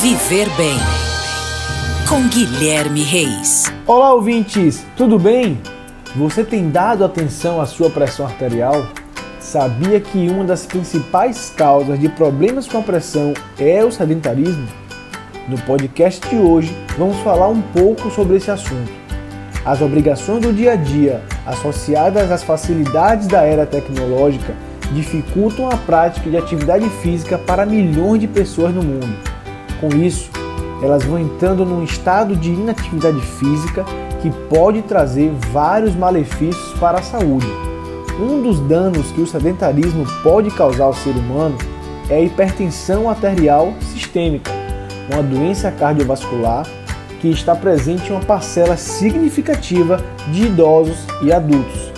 Viver Bem. Com Guilherme Reis. Olá, ouvintes, tudo bem? Você tem dado atenção à sua pressão arterial? Sabia que uma das principais causas de problemas com a pressão é o sedentarismo? No podcast de hoje, vamos falar um pouco sobre esse assunto. As obrigações do dia a dia, associadas às facilidades da era tecnológica, dificultam a prática de atividade física para milhões de pessoas no mundo. Com isso, elas vão entrando num estado de inatividade física que pode trazer vários malefícios para a saúde. Um dos danos que o sedentarismo pode causar ao ser humano é a hipertensão arterial sistêmica, uma doença cardiovascular que está presente em uma parcela significativa de idosos e adultos.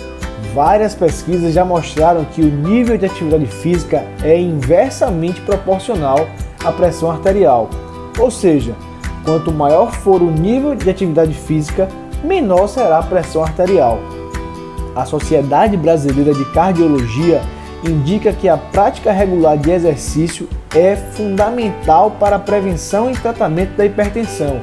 Várias pesquisas já mostraram que o nível de atividade física é inversamente proporcional a pressão arterial. Ou seja, quanto maior for o nível de atividade física, menor será a pressão arterial. A Sociedade Brasileira de Cardiologia indica que a prática regular de exercício é fundamental para a prevenção e tratamento da hipertensão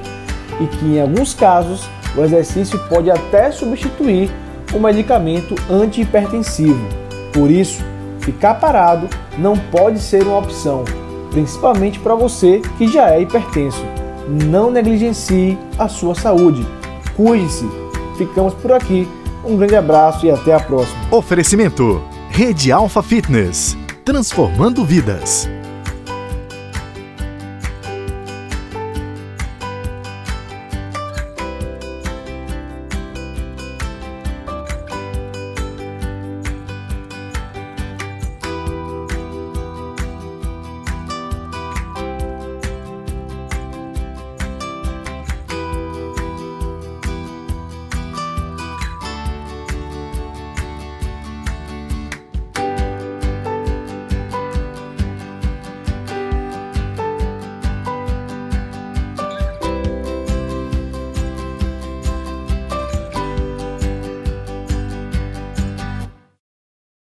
e que, em alguns casos, o exercício pode até substituir o medicamento antihipertensivo. Por isso, ficar parado não pode ser uma opção principalmente para você que já é hipertenso. Não negligencie a sua saúde. Cuide-se. Ficamos por aqui. Um grande abraço e até a próxima. Oferecimento: Rede Alfa Fitness transformando vidas.